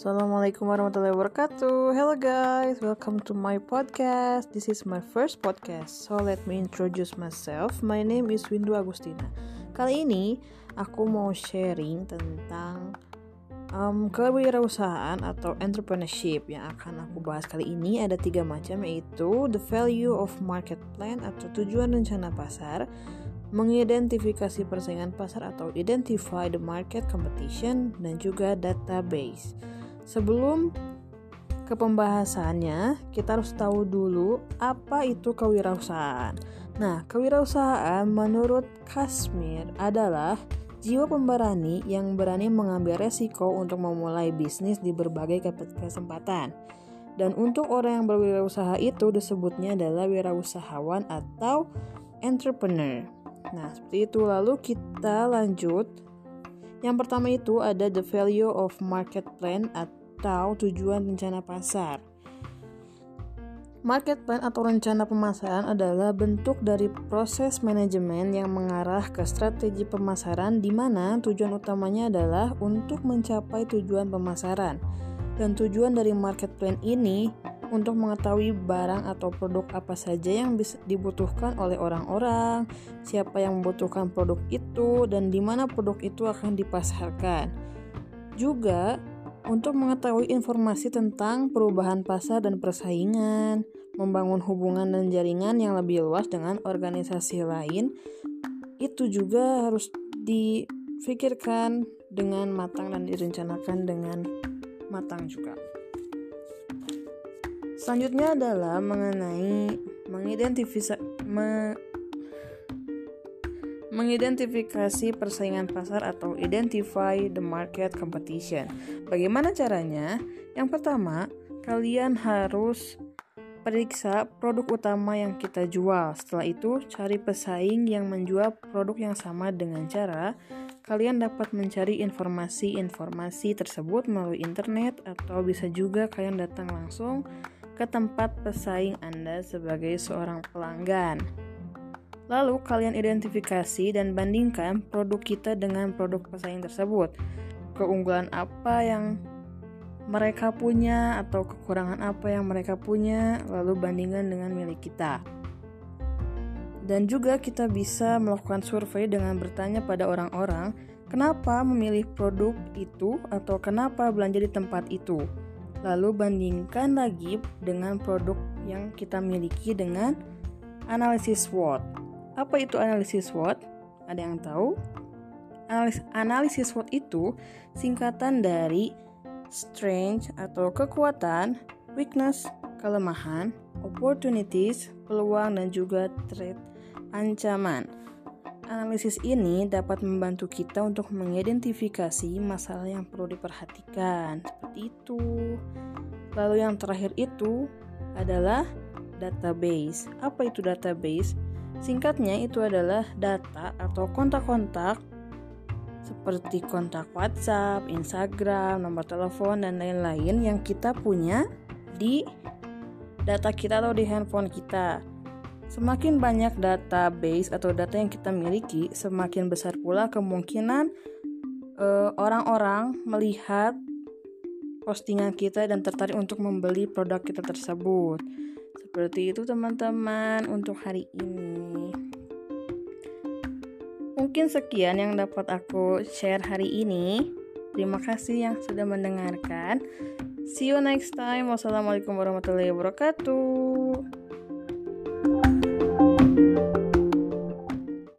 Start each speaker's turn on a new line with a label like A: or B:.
A: Assalamualaikum warahmatullahi wabarakatuh. Hello guys, welcome to my podcast. This is my first podcast, so let me introduce myself. My name is Windu Agustina. Kali ini aku mau sharing tentang um, kewirausahaan atau entrepreneurship yang akan aku bahas kali ini ada tiga macam yaitu the value of market plan atau tujuan rencana pasar, mengidentifikasi persaingan pasar atau identify the market competition dan juga database. Sebelum ke pembahasannya, kita harus tahu dulu apa itu kewirausahaan. Nah, kewirausahaan menurut Kasmir adalah jiwa pemberani yang berani mengambil resiko untuk memulai bisnis di berbagai kesempatan. Dan untuk orang yang berwirausaha itu disebutnya adalah wirausahawan atau entrepreneur. Nah, seperti itu. Lalu kita lanjut. Yang pertama itu ada the value of market plan atau tujuan rencana pasar. Market plan atau rencana pemasaran adalah bentuk dari proses manajemen yang mengarah ke strategi pemasaran di mana tujuan utamanya adalah untuk mencapai tujuan pemasaran. Dan tujuan dari market plan ini untuk mengetahui barang atau produk apa saja yang bisa dibutuhkan oleh orang-orang, siapa yang membutuhkan produk itu, dan di mana produk itu akan dipasarkan. Juga untuk mengetahui informasi tentang perubahan pasar dan persaingan, membangun hubungan dan jaringan yang lebih luas dengan organisasi lain, itu juga harus difikirkan dengan matang dan direncanakan dengan matang juga. Selanjutnya adalah mengenai mengidentifikasi me, mengidentifikasi persaingan pasar atau identify the market competition. Bagaimana caranya? Yang pertama, kalian harus periksa produk utama yang kita jual. Setelah itu, cari pesaing yang menjual produk yang sama dengan cara kalian dapat mencari informasi-informasi tersebut melalui internet atau bisa juga kalian datang langsung ke tempat pesaing Anda sebagai seorang pelanggan. Lalu kalian identifikasi dan bandingkan produk kita dengan produk pesaing tersebut. Keunggulan apa yang mereka punya atau kekurangan apa yang mereka punya, lalu bandingkan dengan milik kita. Dan juga kita bisa melakukan survei dengan bertanya pada orang-orang kenapa memilih produk itu atau kenapa belanja di tempat itu. Lalu bandingkan lagi dengan produk yang kita miliki dengan analisis SWOT. Apa itu analisis SWOT? Ada yang tahu? Analis analisis SWOT itu singkatan dari strength atau kekuatan, weakness, kelemahan, opportunities, peluang dan juga threat, ancaman. Analisis ini dapat membantu kita untuk mengidentifikasi masalah yang perlu diperhatikan. Seperti itu. Lalu yang terakhir itu adalah database. Apa itu database? Singkatnya itu adalah data atau kontak-kontak seperti kontak WhatsApp, Instagram, nomor telepon, dan lain-lain yang kita punya di data kita atau di handphone kita. Semakin banyak database atau data yang kita miliki, semakin besar pula kemungkinan orang orang-orang melihat postingan kita dan tertarik untuk membeli produk kita tersebut. Seperti itu teman-teman untuk hari ini. Mungkin sekian yang dapat aku share hari ini. Terima kasih yang sudah mendengarkan. See you next time. Wassalamualaikum warahmatullahi wabarakatuh.